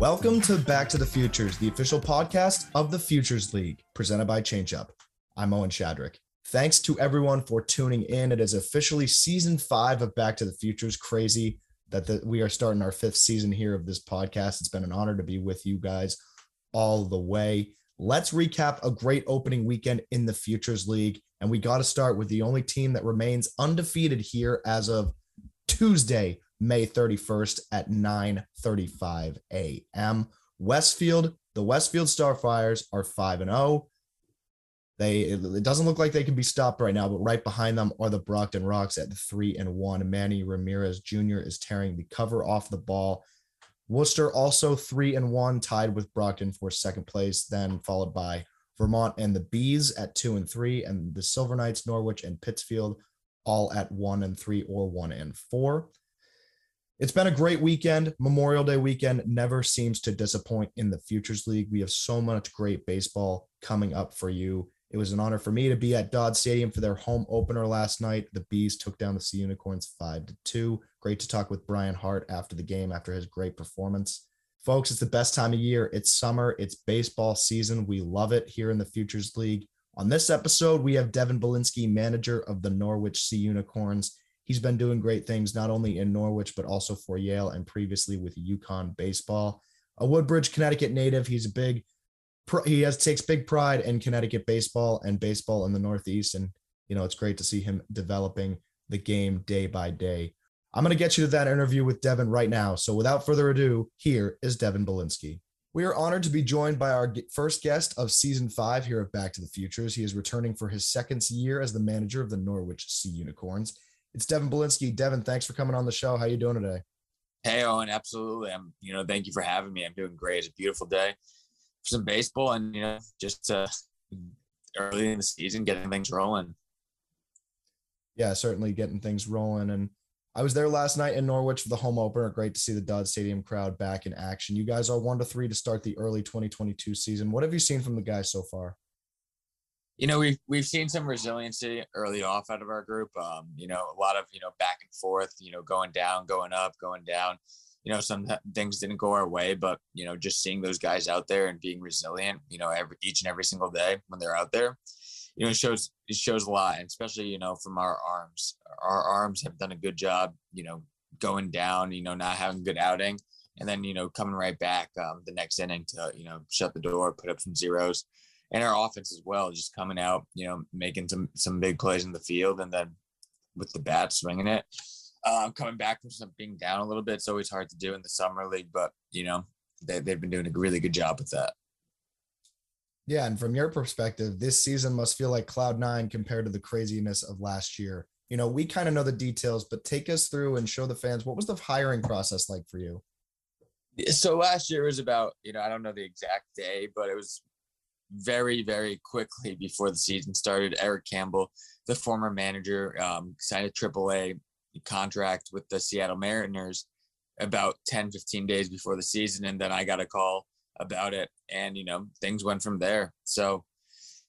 Welcome to Back to the Futures, the official podcast of the Futures League, presented by ChangeUp. I'm Owen Shadrick. Thanks to everyone for tuning in. It is officially season five of Back to the Futures. Crazy that the, we are starting our fifth season here of this podcast. It's been an honor to be with you guys all the way. Let's recap a great opening weekend in the Futures League. And we got to start with the only team that remains undefeated here as of Tuesday, May 31st at 9:35 a.m. Westfield, the Westfield Starfires are 5 and 0. They it doesn't look like they can be stopped right now, but right behind them are the Brockton Rocks at 3 and 1. Manny Ramirez Jr. is tearing the cover off the ball. Worcester also 3 and 1 tied with Brockton for second place, then followed by Vermont and the Bees at 2 and 3 and the Silver Knights Norwich and Pittsfield all at 1 and 3 or 1 and 4. It's been a great weekend. Memorial Day weekend never seems to disappoint in the Futures League. We have so much great baseball coming up for you. It was an honor for me to be at Dodd Stadium for their home opener last night. The Bees took down the Sea Unicorns 5 to 2. Great to talk with Brian Hart after the game after his great performance. Folks, it's the best time of year. It's summer, it's baseball season. We love it here in the Futures League. On this episode, we have Devin Belinsky, manager of the Norwich Sea Unicorns he's been doing great things not only in Norwich but also for Yale and previously with UConn baseball. A Woodbridge, Connecticut native, he's a big he has takes big pride in Connecticut baseball and baseball in the Northeast and you know it's great to see him developing the game day by day. I'm going to get you to that interview with Devin right now. So without further ado, here is Devin Belinsky. We are honored to be joined by our first guest of season five here of Back to the Futures. He is returning for his second year as the manager of the Norwich Sea Unicorns. It's Devin Belinsky. Devin, thanks for coming on the show. How you doing today? Hey, Owen, absolutely. I'm, you know, thank you for having me. I'm doing great. It's a beautiful day for some baseball and, you know, just uh, early in the season, getting things rolling. Yeah, certainly getting things rolling. And I was there last night in Norwich for the home opener. Great to see the Dodd Stadium crowd back in action. You guys are one to three to start the early 2022 season. What have you seen from the guys so far? You know, we've we've seen some resiliency early off out of our group. Um, you know, a lot of you know back and forth. You know, going down, going up, going down. You know, some things didn't go our way, but you know, just seeing those guys out there and being resilient. You know, every each and every single day when they're out there, you know, it shows it shows a lot, and especially you know from our arms. Our arms have done a good job. You know, going down. You know, not having good outing, and then you know coming right back um, the next inning to you know shut the door, put up some zeros and our offense as well, just coming out, you know, making some some big plays in the field, and then with the bat swinging it. Um, coming back from some being down a little bit, it's always hard to do in the summer league, but you know, they, they've been doing a really good job with that. Yeah, and from your perspective, this season must feel like cloud nine compared to the craziness of last year. You know, we kind of know the details, but take us through and show the fans what was the hiring process like for you. So last year was about, you know, I don't know the exact day, but it was very, very quickly before the season started. Eric Campbell, the former manager, um, signed a AAA contract with the Seattle Mariners about 10, 15 days before the season. And then I got a call about it. And, you know, things went from there. So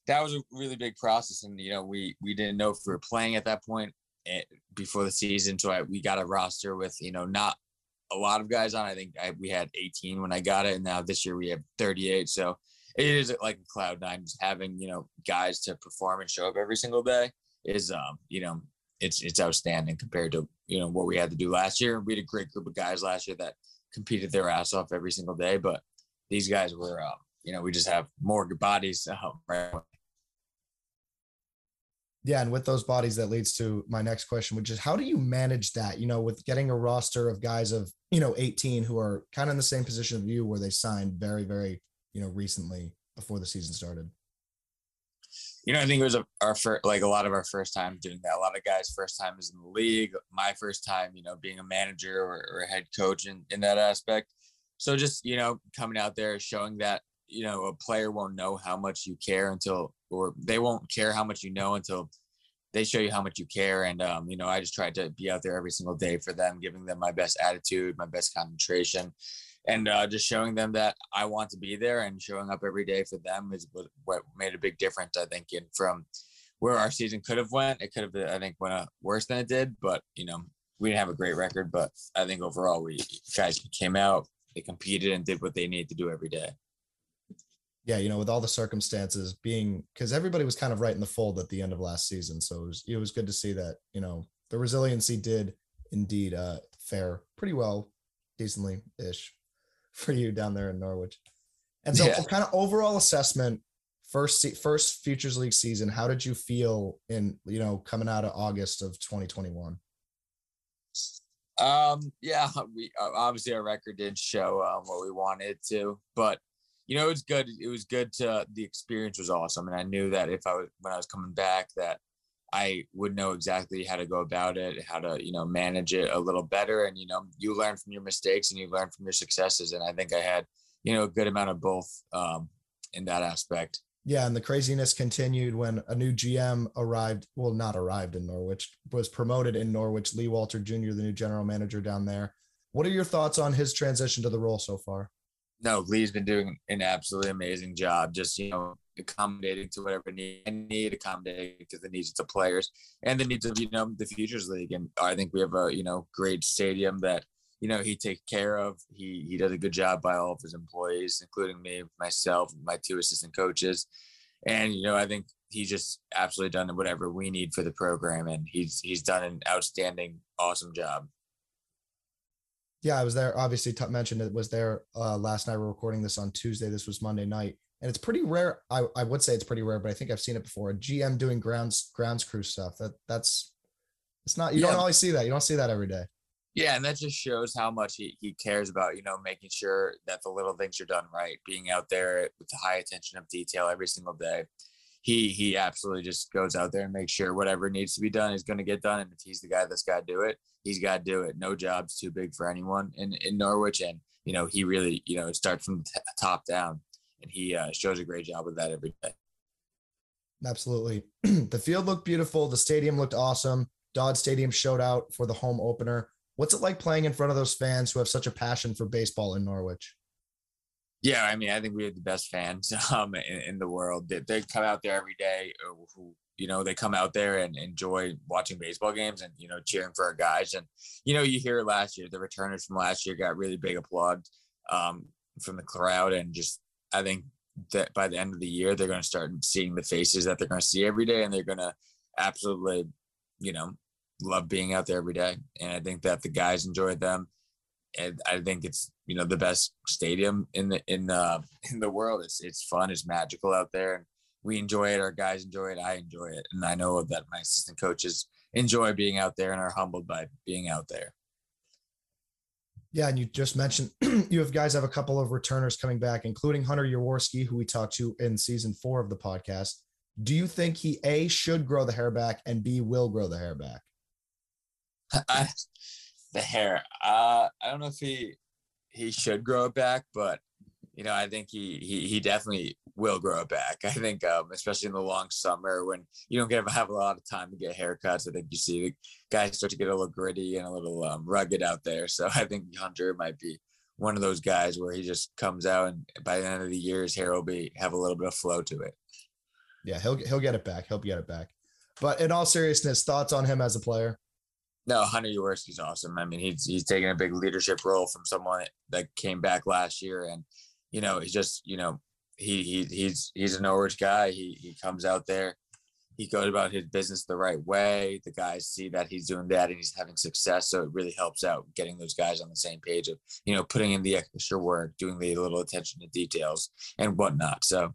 that was a really big process. And, you know, we, we didn't know if we were playing at that point eh, before the season. So I, we got a roster with, you know, not a lot of guys on. I think I, we had 18 when I got it. And now this year we have 38. So it is like a cloud nine just having you know guys to perform and show up every single day is um you know it's it's outstanding compared to you know what we had to do last year. We had a great group of guys last year that competed their ass off every single day but these guys were uh, you know we just have more good bodies right? Yeah and with those bodies that leads to my next question which is how do you manage that you know with getting a roster of guys of you know 18 who are kind of in the same position of you where they signed very very you know, recently before the season started? You know, I think it was our first, like a lot of our first time doing that. A lot of guys' first time is in the league. My first time, you know, being a manager or, or a head coach in, in that aspect. So just, you know, coming out there, showing that, you know, a player won't know how much you care until, or they won't care how much you know until they show you how much you care. And, um, you know, I just tried to be out there every single day for them, giving them my best attitude, my best concentration, and uh, just showing them that I want to be there and showing up every day for them is what, what made a big difference. I think in from where our season could have went, it could have I think went worse than it did, but you know we didn't have a great record, but I think overall we guys came out, they competed and did what they needed to do every day. Yeah, you know, with all the circumstances being because everybody was kind of right in the fold at the end of last season, so it was it was good to see that you know the resiliency did indeed uh, fare pretty well, decently ish, for you down there in Norwich. And so, yeah. kind of overall assessment first first futures league season how did you feel in you know coming out of august of 2021 um yeah we obviously our record didn't show um, what we wanted to but you know it was good it was good to the experience was awesome and i knew that if i was when i was coming back that i would know exactly how to go about it how to you know manage it a little better and you know you learn from your mistakes and you learn from your successes and i think i had you know a good amount of both um in that aspect yeah, and the craziness continued when a new GM arrived. Well, not arrived in Norwich, was promoted in Norwich. Lee Walter Jr., the new general manager down there. What are your thoughts on his transition to the role so far? No, Lee's been doing an absolutely amazing job. Just you know, accommodating to whatever need, need accommodating to the needs of the players and the needs of you know the futures league. And I think we have a you know great stadium that you know he takes care of. He he does a good job by all of his employees, including me, myself, my two assistant coaches, and you know I think he's just absolutely done whatever we need for the program, and he's he's done an outstanding, awesome job. Yeah, I was there. Obviously, mentioned it was there uh, last night. We're recording this on Tuesday. This was Monday night, and it's pretty rare. I, I would say it's pretty rare, but I think I've seen it before. A GM doing grounds grounds crew stuff. That that's it's not. You yeah. don't always see that. You don't see that every day. Yeah, and that just shows how much he, he cares about, you know, making sure that the little things are done right, being out there with the high attention of detail every single day. He he absolutely just goes out there and makes sure whatever needs to be done is going to get done. And if he's the guy that's got to do it, he's got to do it. No job's too big for anyone in, in Norwich. And, you know, he really, you know, it starts from the top down and he uh, shows a great job with that every day. Absolutely. the field looked beautiful. The stadium looked awesome. Dodd Stadium showed out for the home opener. What's it like playing in front of those fans who have such a passion for baseball in Norwich? Yeah, I mean, I think we have the best fans um, in, in the world. They, they come out there every day. Uh, who you know, they come out there and enjoy watching baseball games and you know cheering for our guys. And you know, you hear last year the returners from last year got really big applause um, from the crowd, and just I think that by the end of the year they're going to start seeing the faces that they're going to see every day, and they're going to absolutely, you know, love being out there every day, and I think that the guys enjoy them. And I think it's you know the best stadium in the in the in the world. It's it's fun. It's magical out there, we enjoy it. Our guys enjoy it. I enjoy it, and I know that my assistant coaches enjoy being out there and are humbled by being out there. Yeah, and you just mentioned you have guys have a couple of returners coming back, including Hunter Yaworski, who we talked to in season four of the podcast. Do you think he a should grow the hair back and b will grow the hair back? I, the hair. Uh, I don't know if he he should grow it back, but you know, I think he he he definitely will grow it back. I think, um, especially in the long summer when you don't get have a lot of time to get haircuts. I think you see the guys start to get a little gritty and a little um, rugged out there. So I think Hunter might be one of those guys where he just comes out and by the end of the year his hair will be have a little bit of flow to it. Yeah, he'll he'll get it back. He'll get it back. But in all seriousness, thoughts on him as a player? No, Hunter Yaworski's awesome. I mean, he's he's taking a big leadership role from someone that came back last year, and you know, he's just you know, he he he's he's a Norwich guy. He he comes out there, he goes about his business the right way. The guys see that he's doing that and he's having success, so it really helps out getting those guys on the same page of you know putting in the extra work, doing the little attention to details and whatnot. So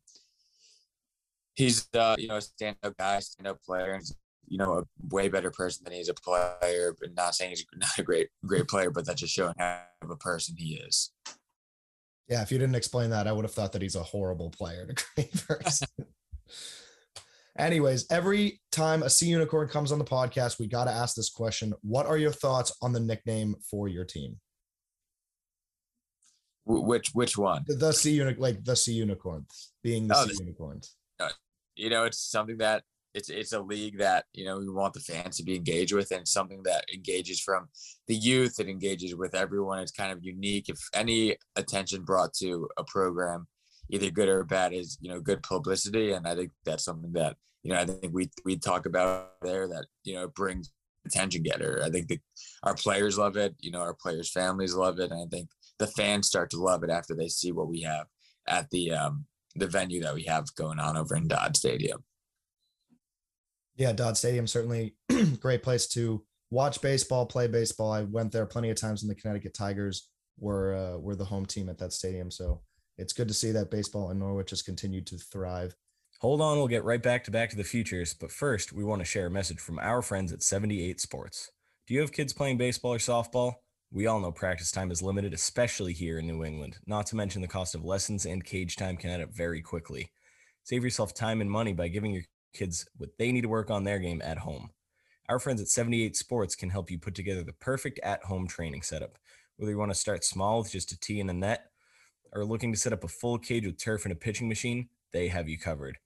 he's uh, you know a stand-up guy, stand-up player, and you know, a way better person than he's a player. But not saying he's not a great, great player, but that's just showing how of a person he is. Yeah, if you didn't explain that, I would have thought that he's a horrible player great. Anyways, every time a sea unicorn comes on the podcast, we got to ask this question: What are your thoughts on the nickname for your team? Which which one? The, the sea unicorn, like the sea unicorns, being the oh, sea unicorns. Uh, you know, it's something that it's it's a league that you know we want the fans to be engaged with and something that engages from the youth it engages with everyone it's kind of unique if any attention brought to a program either good or bad is you know good publicity and i think that's something that you know i think we we talk about there that you know brings attention getter. I think the, our players love it. You know, our players' families love it, and I think the fans start to love it after they see what we have at the um, the venue that we have going on over in Dodd Stadium. Yeah, Dodd Stadium certainly great place to watch baseball, play baseball. I went there plenty of times when the Connecticut Tigers were uh, were the home team at that stadium. So it's good to see that baseball in Norwich has continued to thrive. Hold on, we'll get right back to Back to the Futures, but first, we want to share a message from our friends at 78 Sports. Do you have kids playing baseball or softball? We all know practice time is limited, especially here in New England, not to mention the cost of lessons and cage time can add up very quickly. Save yourself time and money by giving your kids what they need to work on their game at home. Our friends at 78 Sports can help you put together the perfect at home training setup. Whether you want to start small with just a tee and a net, or looking to set up a full cage with turf and a pitching machine, they have you covered.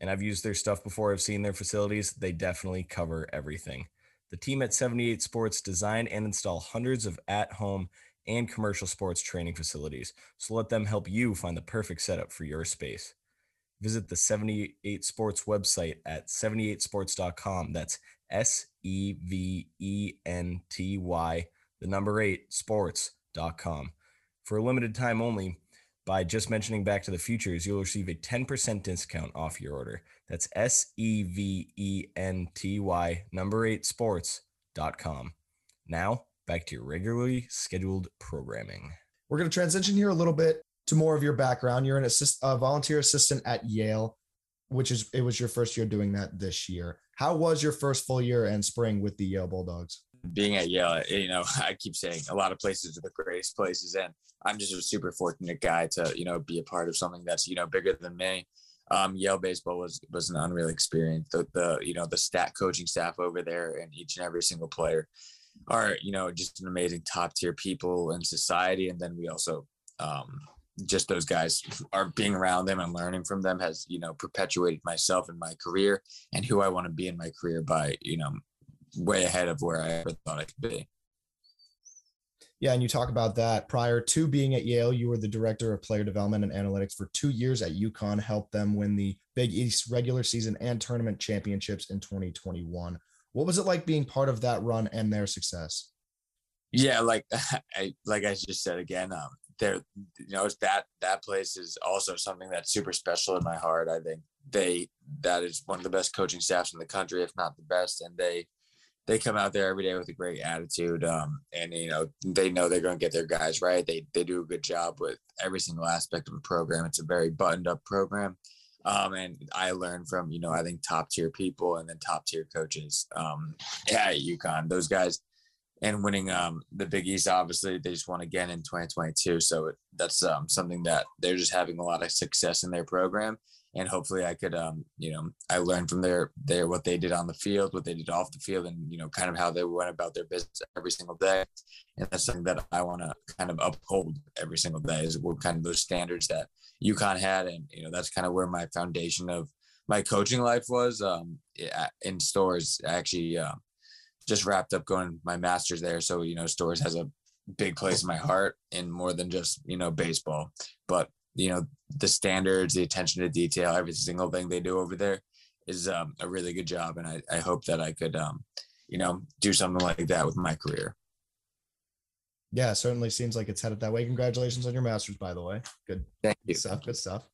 And I've used their stuff before, I've seen their facilities. They definitely cover everything. The team at 78 Sports design and install hundreds of at home and commercial sports training facilities. So let them help you find the perfect setup for your space. Visit the 78 Sports website at 78sports.com. That's S E V E N T Y, the number eight, sports.com. For a limited time only, by just mentioning Back to the Futures, you'll receive a 10% discount off your order. That's S E V E N T Y, number eight, sports.com. Now, back to your regularly scheduled programming. We're going to transition here a little bit to more of your background. You're an assist, a volunteer assistant at Yale, which is it was your first year doing that this year. How was your first full year and spring with the Yale Bulldogs? Being at Yale, you know, I keep saying a lot of places are the greatest places, and I'm just a super fortunate guy to you know be a part of something that's you know bigger than me. Um, Yale baseball was was an unreal experience. The, the you know the stat coaching staff over there and each and every single player are you know just an amazing top tier people in society, and then we also um, just those guys are being around them and learning from them has you know perpetuated myself in my career and who I want to be in my career by you know way ahead of where I ever thought I could be. Yeah, and you talk about that. Prior to being at Yale, you were the director of player development and analytics for two years at UConn, helped them win the Big East regular season and tournament championships in 2021. What was it like being part of that run and their success? Yeah, like I like I just said again, um, there you know that that place is also something that's super special in my heart. I think they that is one of the best coaching staffs in the country if not the best and they they come out there every day with a great attitude um, and you know they know they're going to get their guys right. They they do a good job with every single aspect of the program. It's a very buttoned up program. Um, and I learned from you know I think top tier people and then top tier coaches um, yeah, at UConn. Those guys and winning um, the Big East. Obviously, they just won again in 2022. So that's um, something that they're just having a lot of success in their program. And hopefully, I could, um, you know, I learned from their their what they did on the field, what they did off the field, and you know, kind of how they went about their business every single day. And that's something that I want to kind of uphold every single day is what kind of those standards that UConn had, and you know, that's kind of where my foundation of my coaching life was um, in Storrs. Actually, uh, just wrapped up going my master's there. So, you know, Storrs has a big place in my heart and more than just, you know, baseball. But, you know, the standards, the attention to detail, every single thing they do over there is um, a really good job. And I, I hope that I could, um, you know, do something like that with my career. Yeah, certainly seems like it's headed that way. Congratulations on your master's, by the way. Good. Thank you. Good stuff. Good stuff.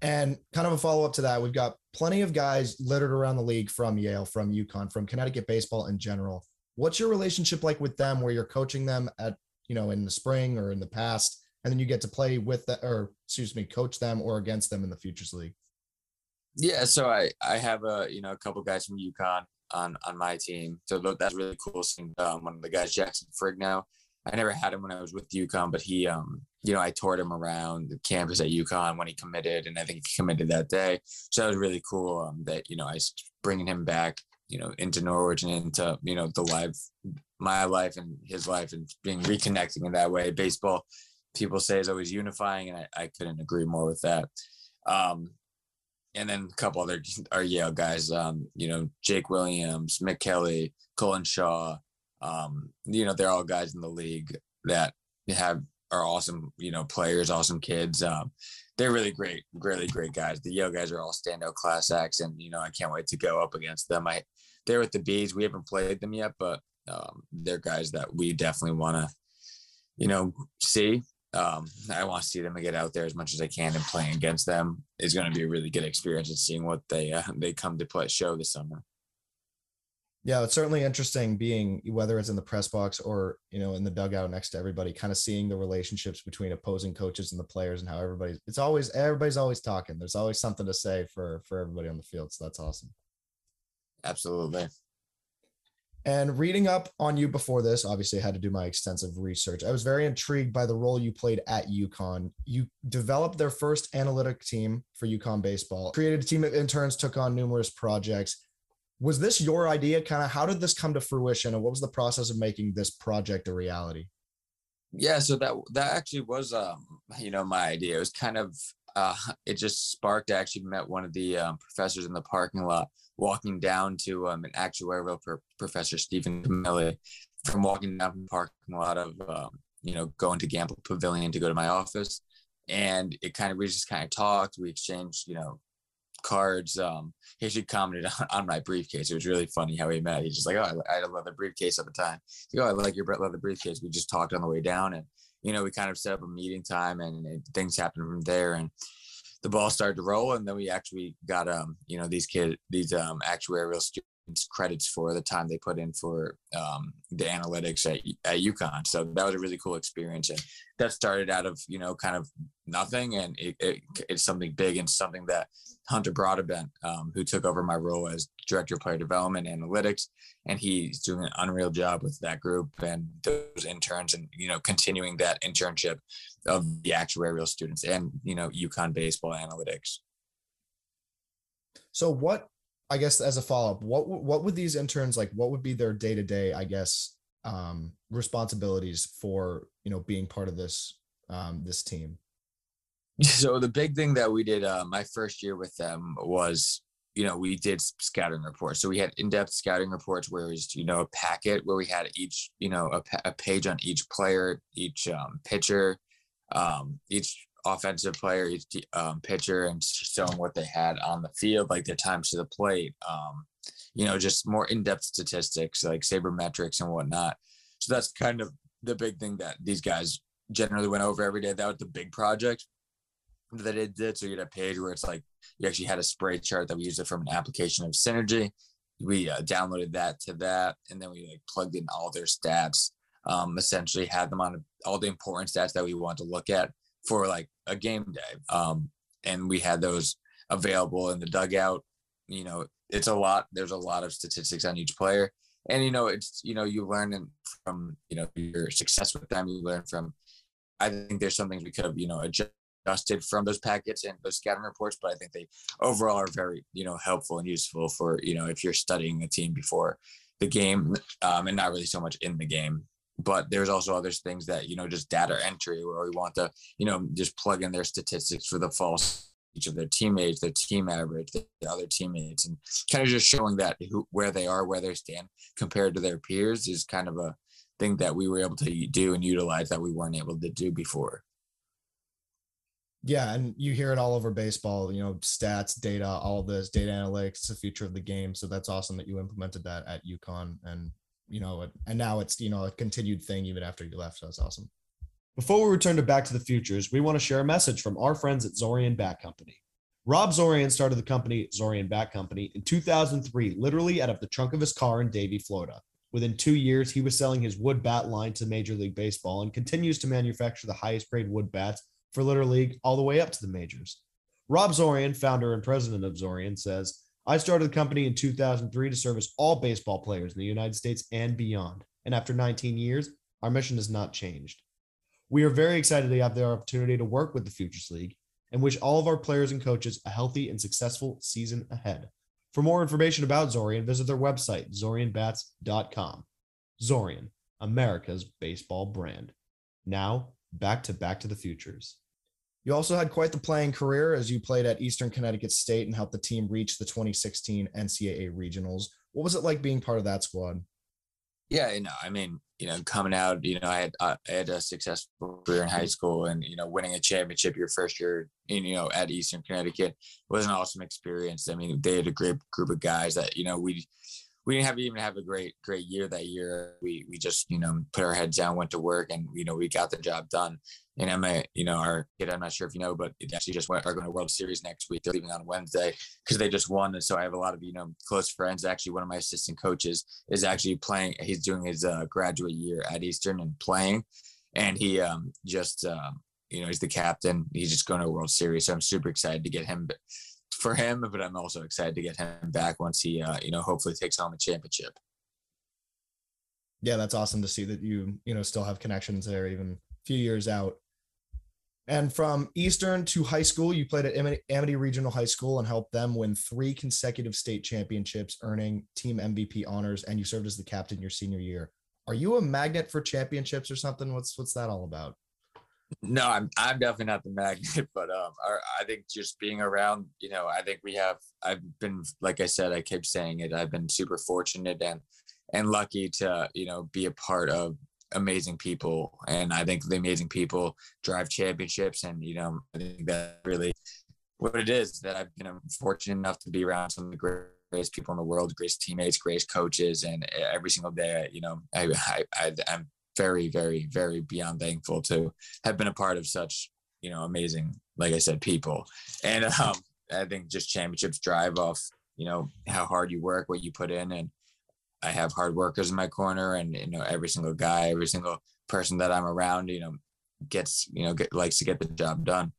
And kind of a follow up to that, we've got plenty of guys littered around the league from Yale, from UConn, from Connecticut baseball in general. What's your relationship like with them where you're coaching them at, you know, in the spring or in the past, and then you get to play with the, or excuse me, coach them or against them in the Futures League? Yeah, so I I have a you know a couple guys from UConn on on my team, so that's really cool. Seeing um, one of the guys, Jackson Frigg, now I never had him when I was with UConn, but he, um, you know, I toured him around the campus at UConn when he committed, and I think he committed that day. So that was really cool um, that you know I was bringing him back, you know, into Norwich and into you know the life, my life and his life, and being reconnecting in that way. Baseball, people say is always unifying, and I, I couldn't agree more with that. Um, and then a couple other our Yale guys, um, you know, Jake Williams, Mick Kelly, Colin Shaw um, you know, they're all guys in the league that have are awesome, you know, players, awesome kids. Um, they're really great, really great guys. The Yale guys are all standout class acts, and you know, I can't wait to go up against them. I they're with the bees. We haven't played them yet, but um, they're guys that we definitely want to, you know, see. Um, I want to see them get out there as much as I can and playing against them is going to be a really good experience and seeing what they uh, they come to play show this summer. Yeah, it's certainly interesting being whether it's in the press box or you know in the dugout next to everybody, kind of seeing the relationships between opposing coaches and the players and how everybody's it's always everybody's always talking. There's always something to say for for everybody on the field. So that's awesome. Absolutely. And reading up on you before this, obviously I had to do my extensive research. I was very intrigued by the role you played at UConn. You developed their first analytic team for UConn baseball, created a team of interns, took on numerous projects was this your idea? Kind of how did this come to fruition and what was the process of making this project a reality? Yeah so that that actually was um you know my idea. It was kind of uh it just sparked. I actually met one of the um, professors in the parking lot walking down to um, an actuarial pro- professor stephen camilli from walking down the parking lot of um, you know going to Gampel Pavilion to go to my office. And it kind of we just kind of talked we exchanged you know cards. Um, he actually commented on, on, my briefcase. It was really funny how he met. He's just like, oh, I, had a leather briefcase at the time. Like, oh, I like your leather briefcase. We just talked on the way down, and you know, we kind of set up a meeting time, and, things happened from there. And the ball started to roll, and then we actually got um, you know, these kids, these um, actuarial credits for the time they put in for um, the analytics at, at UConn. So that was a really cool experience. And that started out of, you know, kind of nothing. And it, it, it's something big and something that Hunter Broadbent, um, who took over my role as director of player development analytics, and he's doing an unreal job with that group and those interns and, you know, continuing that internship of the actuarial students and, you know, UConn baseball analytics. So what I guess as a follow up, what what would these interns like? What would be their day to day? I guess um, responsibilities for you know being part of this um, this team. So the big thing that we did uh, my first year with them was you know we did scouting reports. So we had in depth scouting reports where it was you know a packet where we had each you know a, a page on each player, each um, pitcher, um, each offensive player, each um, pitcher, and showing what they had on the field, like their times to the plate. Um, you know, just more in-depth statistics like sabermetrics and whatnot. So that's kind of the big thing that these guys generally went over every day. That was the big project that it did. So you had a page where it's like you actually had a spray chart that we used it from an application of Synergy. We uh, downloaded that to that, and then we like plugged in all their stats. Um, essentially, had them on all the important stats that we want to look at for like a game day. Um, and we had those available in the dugout. You know, it's a lot. There's a lot of statistics on each player, and you know, it's you know, you learn from you know your success with them. You learn from. I think there's some things we could have you know adjusted from those packets and those scouting reports, but I think they overall are very you know helpful and useful for you know if you're studying a team before the game um, and not really so much in the game but there's also other things that you know just data entry where we want to you know just plug in their statistics for the false each of their teammates their team average the other teammates and kind of just showing that who, where they are where they stand compared to their peers is kind of a thing that we were able to do and utilize that we weren't able to do before. Yeah and you hear it all over baseball you know stats data all this data analytics the future of the game so that's awesome that you implemented that at UConn and you know, and now it's, you know, a continued thing even after you left. So that's awesome. Before we return to Back to the Futures, we want to share a message from our friends at Zorian Bat Company. Rob Zorian started the company, Zorian Bat Company, in 2003, literally out of the trunk of his car in Davie, Florida. Within two years, he was selling his wood bat line to Major League Baseball and continues to manufacture the highest grade wood bats for Little League all the way up to the majors. Rob Zorian, founder and president of Zorian, says, I started the company in 2003 to service all baseball players in the United States and beyond. And after 19 years, our mission has not changed. We are very excited to have the opportunity to work with the Futures League and wish all of our players and coaches a healthy and successful season ahead. For more information about Zorian, visit their website, zorianbats.com. Zorian, America's baseball brand. Now, back to Back to the Futures. You also had quite the playing career as you played at Eastern Connecticut State and helped the team reach the 2016 NCAA regionals. What was it like being part of that squad? Yeah, you know, I mean, you know, coming out, you know, I had uh, I had a successful career in high school, and you know, winning a championship your first year, in, you know, at Eastern Connecticut was an awesome experience. I mean, they had a great group of guys that you know we we didn't have even have a great great year that year. We we just you know put our heads down, went to work, and you know we got the job done. And Emma, you know, our kid, I'm not sure if you know, but it actually just went are going to World Series next week. They're leaving on Wednesday because they just won. And so I have a lot of you know close friends. Actually, one of my assistant coaches is actually playing. He's doing his uh, graduate year at Eastern and playing, and he um, just um, you know he's the captain. He's just going to World Series. So I'm super excited to get him for him, but I'm also excited to get him back once he, uh, you know, hopefully takes home a championship. Yeah, that's awesome to see that you, you know, still have connections there even a few years out. And from Eastern to high school, you played at Amity Regional High School and helped them win three consecutive state championships, earning team MVP honors, and you served as the captain your senior year. Are you a magnet for championships or something? What's what's that all about? No, I'm I'm definitely not the magnet, but um, I think just being around, you know, I think we have. I've been, like I said, I keep saying it. I've been super fortunate and and lucky to you know be a part of amazing people, and I think the amazing people drive championships, and you know, I think that really what it is that I've been fortunate enough to be around some of the greatest people in the world, greatest teammates, greatest coaches, and every single day, you know, I, I, I I'm very, very, very beyond thankful to have been a part of such, you know, amazing, like I said, people. And um, I think just championships drive off, you know, how hard you work, what you put in. And I have hard workers in my corner and, you know, every single guy, every single person that I'm around, you know, gets, you know, get, likes to get the job done.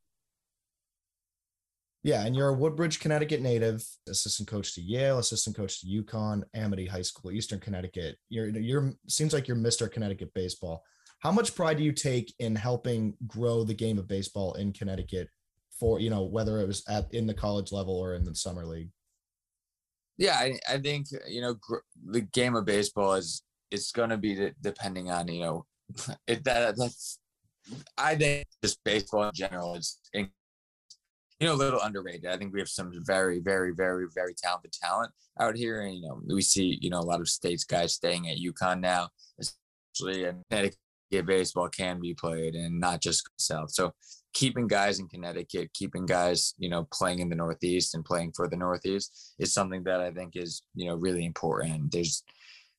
Yeah, and you're a Woodbridge, Connecticut native, assistant coach to Yale, assistant coach to UConn, Amity High School, Eastern Connecticut. You're you're seems like you're Mr. Connecticut baseball. How much pride do you take in helping grow the game of baseball in Connecticut for, you know, whether it was at in the college level or in the summer league? Yeah, I, I think, you know, gr- the game of baseball is it's going to be depending on, you know, it that that's I think just baseball in general is in, you know, a little underrated. I think we have some very, very, very, very talented talent out here. And, you know, we see, you know, a lot of states guys staying at UConn now, especially in Connecticut baseball can be played and not just South. So keeping guys in Connecticut, keeping guys, you know, playing in the Northeast and playing for the Northeast is something that I think is, you know, really important. There's,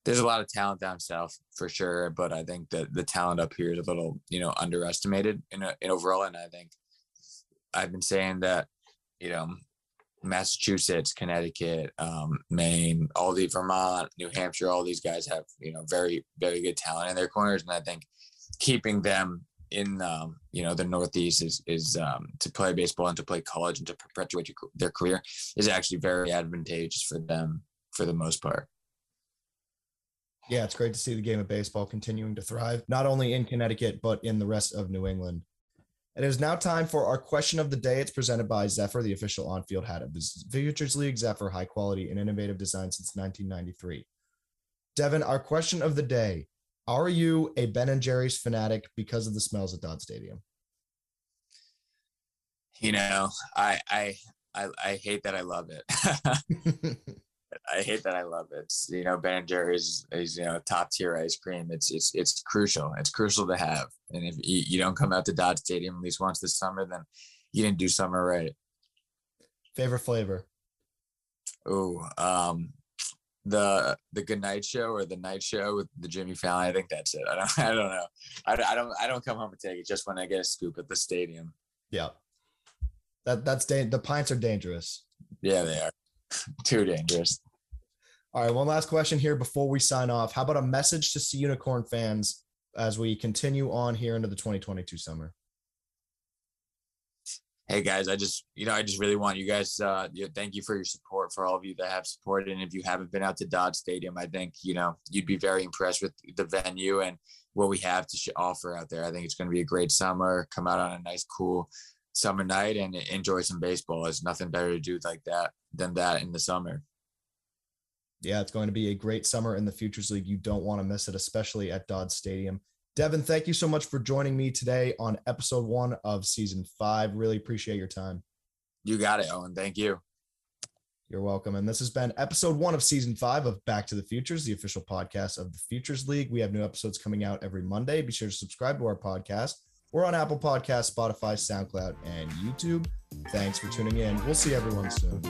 there's a lot of talent down south for sure, but I think that the talent up here is a little, you know, underestimated in, a, in overall. And I think I've been saying that, you know, Massachusetts, Connecticut, um, Maine, all the Vermont, New Hampshire, all these guys have, you know, very, very good talent in their corners. And I think keeping them in, um, you know, the Northeast is, is um, to play baseball and to play college and to perpetuate your, their career is actually very advantageous for them for the most part. Yeah, it's great to see the game of baseball continuing to thrive, not only in Connecticut, but in the rest of New England. And it is now time for our question of the day. It's presented by Zephyr, the official on field hat of the Futures League. Zephyr, high quality and innovative design since 1993. Devin, our question of the day Are you a Ben and Jerry's fanatic because of the smells at Dodd Stadium? You know, I, I, I, I hate that I love it. I hate that I love it. You know, Ben and Jerry's is you know top tier ice cream. It's it's it's crucial. It's crucial to have. And if you, you don't come out to Dodd Stadium at least once this summer, then you didn't do summer right. Favorite flavor? Oh, um, the the Good Night Show or the Night Show with the Jimmy Fallon. I think that's it. I don't I don't know. I, I don't I don't come home and take it just when I get a scoop at the stadium. Yeah, that that's da- the pints are dangerous. Yeah, they are. Too dangerous. All right, one last question here before we sign off. How about a message to Sea Unicorn fans as we continue on here into the 2022 summer? Hey guys, I just you know I just really want you guys. Uh, you know, thank you for your support for all of you that have supported. And if you haven't been out to Dodd Stadium, I think you know you'd be very impressed with the venue and what we have to offer out there. I think it's going to be a great summer. Come out on a nice, cool summer night and enjoy some baseball. There's nothing better to do like that than that in the summer yeah, it's going to be a great summer in the Futures League. You don't want to miss it, especially at Dodd Stadium. Devin, thank you so much for joining me today on episode one of season five. Really appreciate your time. You got it, Owen. Thank you. You're welcome. And this has been episode one of season five of Back to the Futures, the official podcast of the Futures League. We have new episodes coming out every Monday. Be sure to subscribe to our podcast. We're on Apple Podcasts, Spotify, SoundCloud, and YouTube. Thanks for tuning in. We'll see everyone soon.